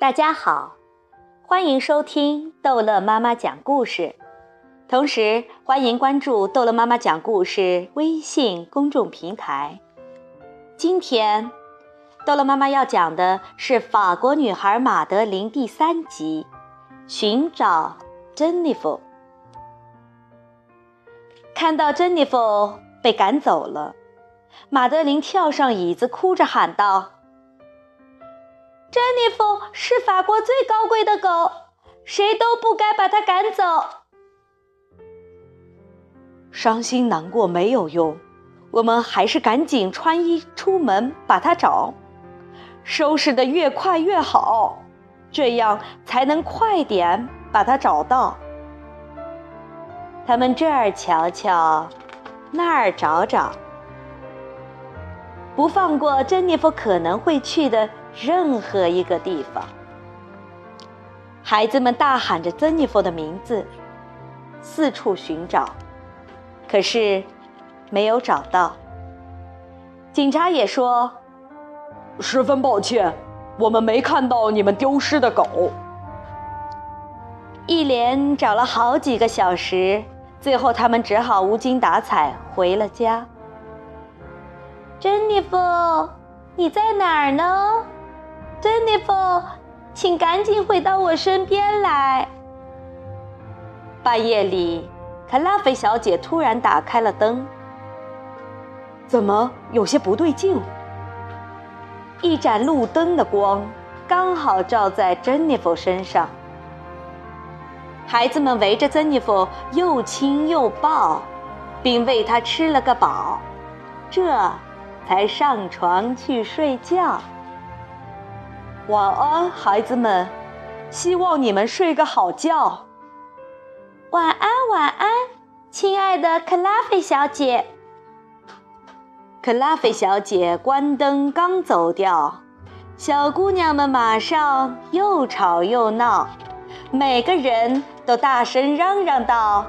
大家好，欢迎收听逗乐妈妈讲故事，同时欢迎关注逗乐妈妈讲故事微信公众平台。今天，逗乐妈妈要讲的是法国女孩马德琳第三集《寻找珍妮弗》。看到珍妮弗被赶走了，马德琳跳上椅子，哭着喊道。珍妮弗是法国最高贵的狗，谁都不该把它赶走。伤心难过没有用，我们还是赶紧穿衣出门把它找，收拾的越快越好，这样才能快点把它找到。他们这儿瞧瞧，那儿找找，不放过珍妮弗可能会去的。任何一个地方，孩子们大喊着珍妮佛的名字，四处寻找，可是没有找到。警察也说：“十分抱歉，我们没看到你们丢失的狗。”一连找了好几个小时，最后他们只好无精打采回了家。珍妮弗，你在哪儿呢？珍妮弗，请赶紧回到我身边来。半夜里，克拉菲小姐突然打开了灯。怎么有些不对劲？一盏路灯的光刚好照在珍妮弗身上。孩子们围着珍妮弗又亲又抱，并喂她吃了个饱，这才上床去睡觉。晚安，孩子们，希望你们睡个好觉。晚安，晚安，亲爱的克拉菲小姐。克拉菲小姐关灯刚走掉，小姑娘们马上又吵又闹，每个人都大声嚷嚷道：“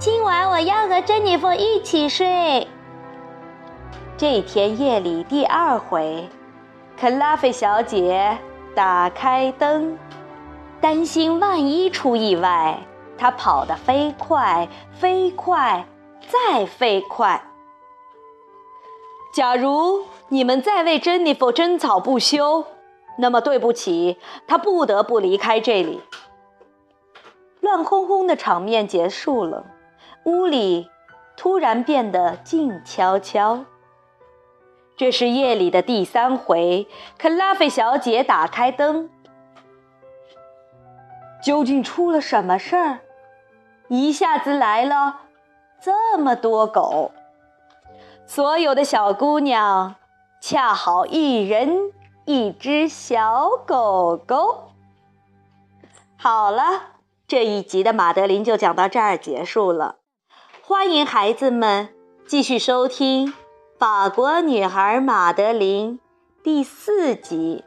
今晚我要和珍妮弗一起睡。”这天夜里第二回。克拉菲小姐打开灯，担心万一出意外，她跑得飞快，飞快，再飞快。假如你们再为珍妮弗争吵不休，那么对不起，她不得不离开这里。乱哄哄的场面结束了，屋里突然变得静悄悄。这是夜里的第三回，克拉菲小姐打开灯。究竟出了什么事儿？一下子来了这么多狗，所有的小姑娘恰好一人一只小狗狗。好了，这一集的马德琳就讲到这儿结束了。欢迎孩子们继续收听。法国女孩马德琳第四集。